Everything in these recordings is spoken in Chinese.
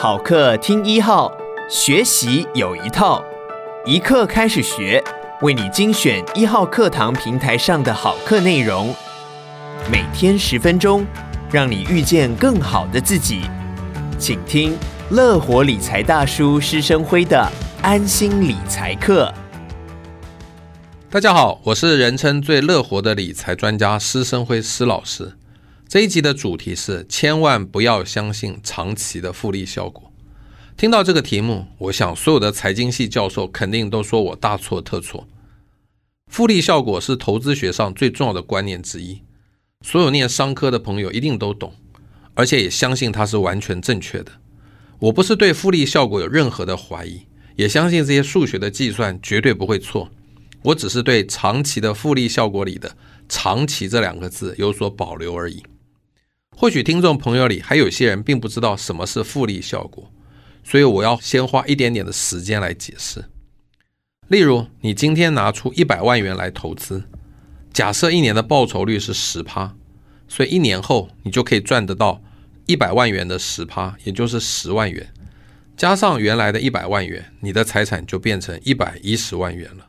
好课听一号，学习有一套，一课开始学，为你精选一号课堂平台上的好课内容，每天十分钟，让你遇见更好的自己。请听乐活理财大叔施生辉的安心理财课。大家好，我是人称最乐活的理财专家施生辉施老师。这一集的主题是千万不要相信长期的复利效果。听到这个题目，我想所有的财经系教授肯定都说我大错特错。复利效果是投资学上最重要的观念之一，所有念商科的朋友一定都懂，而且也相信它是完全正确的。我不是对复利效果有任何的怀疑，也相信这些数学的计算绝对不会错。我只是对长期的复利效果里的“长期”这两个字有所保留而已。或许听众朋友里还有些人并不知道什么是复利效果，所以我要先花一点点的时间来解释。例如，你今天拿出一百万元来投资，假设一年的报酬率是十趴，所以一年后你就可以赚得到一百万元的十趴，也就是十万元，加上原来的一百万元，你的财产就变成一百一十万元了。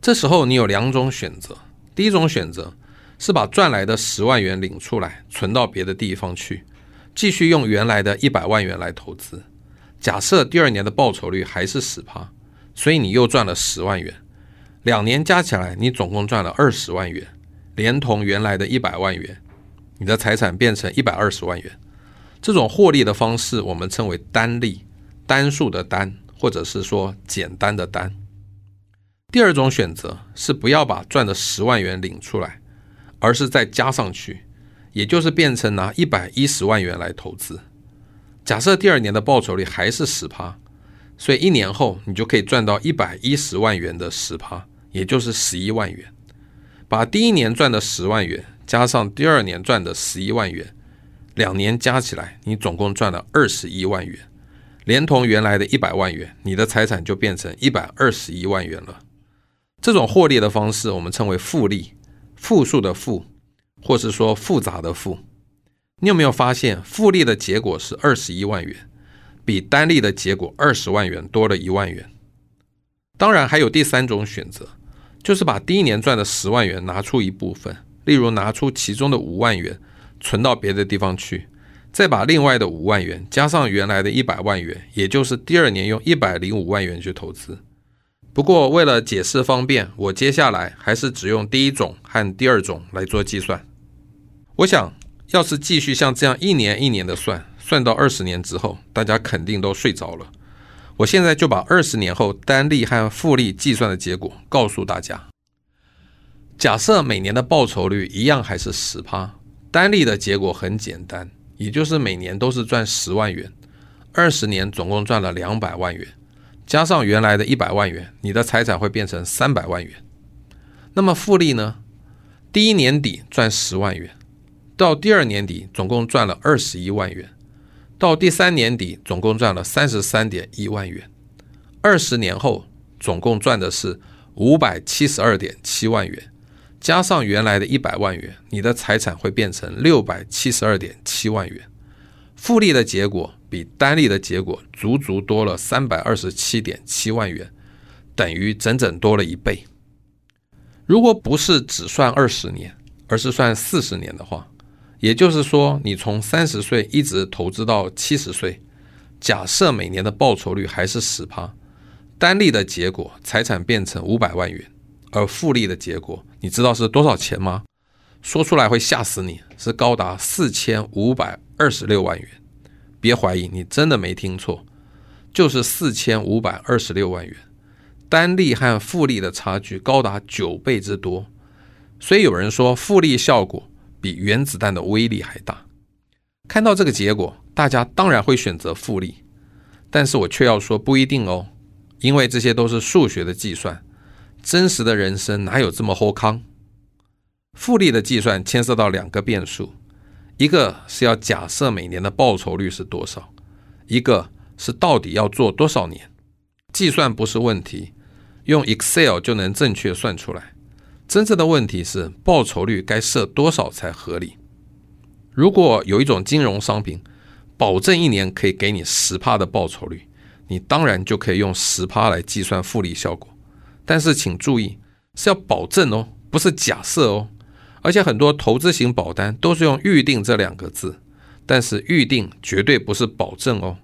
这时候你有两种选择，第一种选择。是把赚来的十万元领出来，存到别的地方去，继续用原来的一百万元来投资。假设第二年的报酬率还是十趴，所以你又赚了十万元。两年加起来，你总共赚了二十万元，连同原来的一百万元，你的财产变成一百二十万元。这种获利的方式，我们称为单利，单数的单，或者是说简单的单。第二种选择是不要把赚的十万元领出来。而是再加上去，也就是变成拿一百一十万元来投资。假设第二年的报酬率还是十趴，所以一年后你就可以赚到一百一十万元的十趴，也就是十一万元。把第一年赚的十万元加上第二年赚的十一万元，两年加起来你总共赚了二十一万元，连同原来的一百万元，你的财产就变成一百二十一万元了。这种获利的方式我们称为复利。复数的复，或是说复杂的复，你有没有发现复利的结果是二十一万元，比单利的结果二十万元多了一万元？当然还有第三种选择，就是把第一年赚的十万元拿出一部分，例如拿出其中的五万元存到别的地方去，再把另外的五万元加上原来的一百万元，也就是第二年用一百零五万元去投资。不过，为了解释方便，我接下来还是只用第一种和第二种来做计算。我想要是继续像这样一年一年的算，算到二十年之后，大家肯定都睡着了。我现在就把二十年后单利和复利计算的结果告诉大家。假设每年的报酬率一样还是十趴，单利的结果很简单，也就是每年都是赚十万元，二十年总共赚了两百万元。加上原来的一百万元，你的财产会变成三百万元。那么复利呢？第一年底赚十万元，到第二年底总共赚了二十一万元，到第三年底总共赚了三十三点一万元。二十年后总共赚的是五百七十二点七万元，加上原来的一百万元，你的财产会变成六百七十二点七万元。复利的结果比单利的结果足足多了三百二十七点七万元，等于整整多了一倍。如果不是只算二十年，而是算四十年的话，也就是说，你从三十岁一直投资到七十岁，假设每年的报酬率还是十趴，单利的结果财产变成五百万元，而复利的结果，你知道是多少钱吗？说出来会吓死你，是高达四千五百二十六万元。别怀疑，你真的没听错，就是四千五百二十六万元。单利和复利的差距高达九倍之多，所以有人说复利效果比原子弹的威力还大。看到这个结果，大家当然会选择复利，但是我却要说不一定哦，因为这些都是数学的计算，真实的人生哪有这么厚康？复利的计算牵涉到两个变数，一个是要假设每年的报酬率是多少，一个是到底要做多少年。计算不是问题，用 Excel 就能正确算出来。真正的问题是报酬率该设多少才合理？如果有一种金融商品，保证一年可以给你十趴的报酬率，你当然就可以用十趴来计算复利效果。但是请注意，是要保证哦，不是假设哦。而且很多投资型保单都是用预定这两个字，但是预定绝对不是保证哦。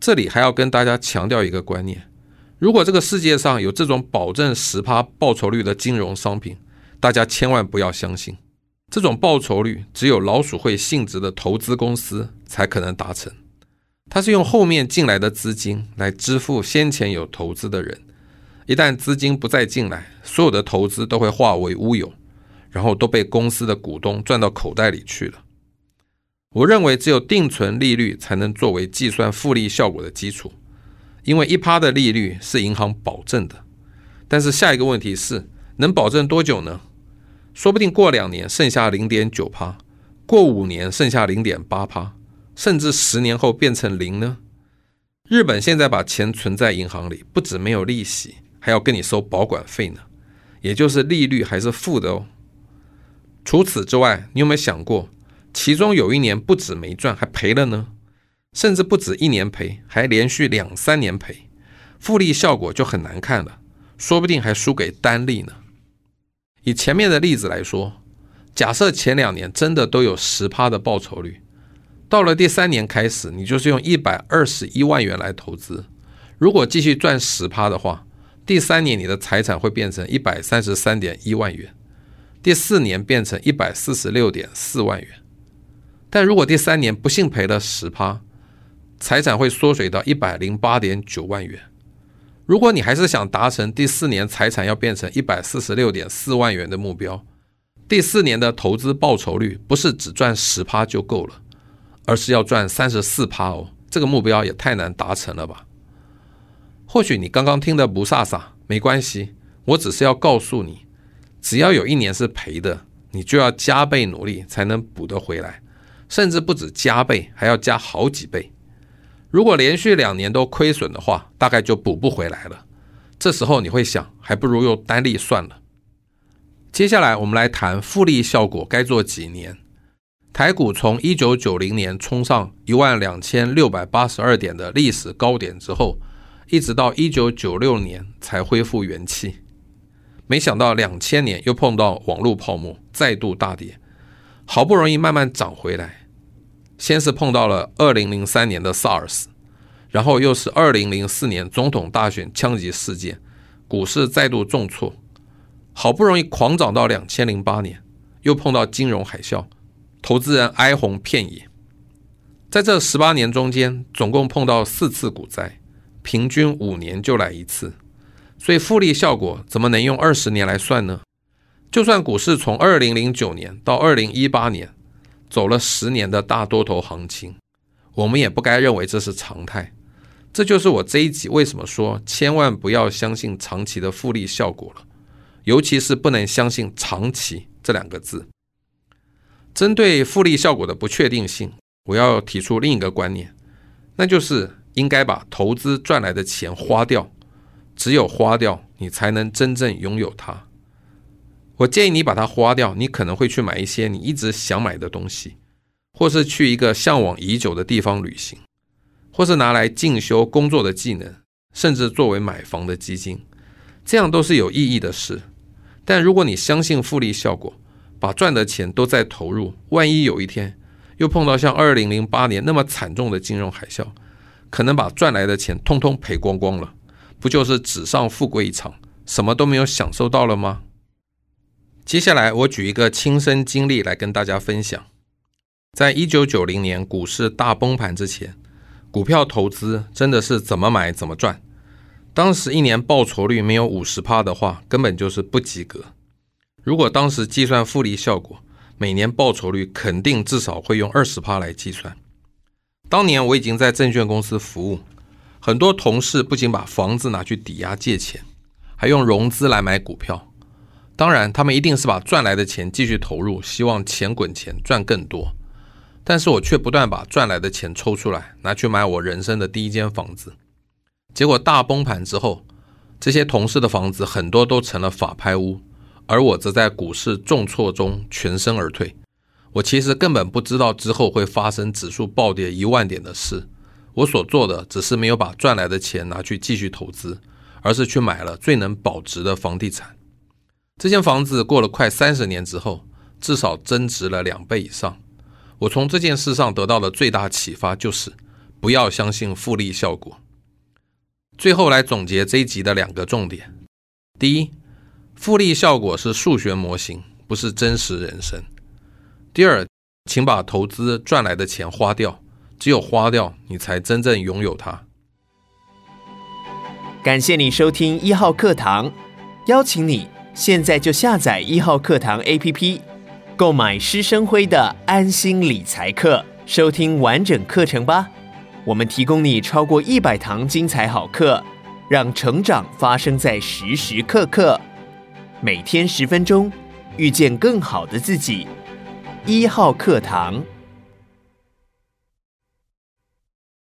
这里还要跟大家强调一个观念：如果这个世界上有这种保证十趴报酬率的金融商品，大家千万不要相信。这种报酬率只有老鼠会性质的投资公司才可能达成。它是用后面进来的资金来支付先前有投资的人，一旦资金不再进来，所有的投资都会化为乌有。然后都被公司的股东赚到口袋里去了。我认为只有定存利率才能作为计算复利效果的基础，因为一趴的利率是银行保证的。但是下一个问题是，能保证多久呢？说不定过两年剩下零点九趴，过五年剩下零点八趴，甚至十年后变成零呢？日本现在把钱存在银行里，不止没有利息，还要跟你收保管费呢，也就是利率还是负的哦。除此之外，你有没有想过，其中有一年不止没赚，还赔了呢？甚至不止一年赔，还连续两三年赔，复利效果就很难看了，说不定还输给单利呢。以前面的例子来说，假设前两年真的都有十趴的报酬率，到了第三年开始，你就是用一百二十一万元来投资，如果继续赚十趴的话，第三年你的财产会变成一百三十三点一万元。第四年变成一百四十六点四万元，但如果第三年不幸赔了十趴，财产会缩水到一百零八点九万元。如果你还是想达成第四年财产要变成一百四十六点四万元的目标，第四年的投资报酬率不是只赚十趴就够了，而是要赚三十四趴哦。这个目标也太难达成了吧？或许你刚刚听的不飒飒，没关系，我只是要告诉你。只要有一年是赔的，你就要加倍努力才能补得回来，甚至不止加倍，还要加好几倍。如果连续两年都亏损的话，大概就补不回来了。这时候你会想，还不如用单利算了。接下来我们来谈复利效果该做几年。台股从一九九零年冲上一万两千六百八十二点的历史高点之后，一直到一九九六年才恢复元气。没想到两千年又碰到网络泡沫，再度大跌，好不容易慢慢涨回来。先是碰到了二零零三年的 SARS，然后又是二零零四年总统大选枪击事件，股市再度重挫，好不容易狂涨到两千零八年，又碰到金融海啸，投资人哀鸿遍野。在这十八年中间，总共碰到四次股灾，平均五年就来一次。所以复利效果怎么能用二十年来算呢？就算股市从二零零九年到二零一八年走了十年的大多头行情，我们也不该认为这是常态。这就是我这一集为什么说千万不要相信长期的复利效果了，尤其是不能相信“长期”这两个字。针对复利效果的不确定性，我要提出另一个观念，那就是应该把投资赚来的钱花掉。只有花掉，你才能真正拥有它。我建议你把它花掉，你可能会去买一些你一直想买的东西，或是去一个向往已久的地方旅行，或是拿来进修工作的技能，甚至作为买房的基金，这样都是有意义的事。但如果你相信复利效果，把赚的钱都在投入，万一有一天又碰到像二零零八年那么惨重的金融海啸，可能把赚来的钱通通赔光光了。不就是纸上富贵一场，什么都没有享受到了吗？接下来我举一个亲身经历来跟大家分享。在一九九零年股市大崩盘之前，股票投资真的是怎么买怎么赚。当时一年报酬率没有五十趴的话，根本就是不及格。如果当时计算复利效果，每年报酬率肯定至少会用二十趴来计算。当年我已经在证券公司服务。很多同事不仅把房子拿去抵押借钱，还用融资来买股票。当然，他们一定是把赚来的钱继续投入，希望钱滚钱赚更多。但是我却不断把赚来的钱抽出来，拿去买我人生的第一间房子。结果大崩盘之后，这些同事的房子很多都成了法拍屋，而我则在股市重挫中全身而退。我其实根本不知道之后会发生指数暴跌一万点的事。我所做的只是没有把赚来的钱拿去继续投资，而是去买了最能保值的房地产。这间房子过了快三十年之后，至少增值了两倍以上。我从这件事上得到的最大启发就是，不要相信复利效果。最后来总结这一集的两个重点：第一，复利效果是数学模型，不是真实人生；第二，请把投资赚来的钱花掉，只有花掉，你才真正拥有它。感谢你收听一号课堂，邀请你现在就下载一号课堂 APP。购买施生辉的安心理财课，收听完整课程吧。我们提供你超过一百堂精彩好课，让成长发生在时时刻刻。每天十分钟，遇见更好的自己。一号课堂。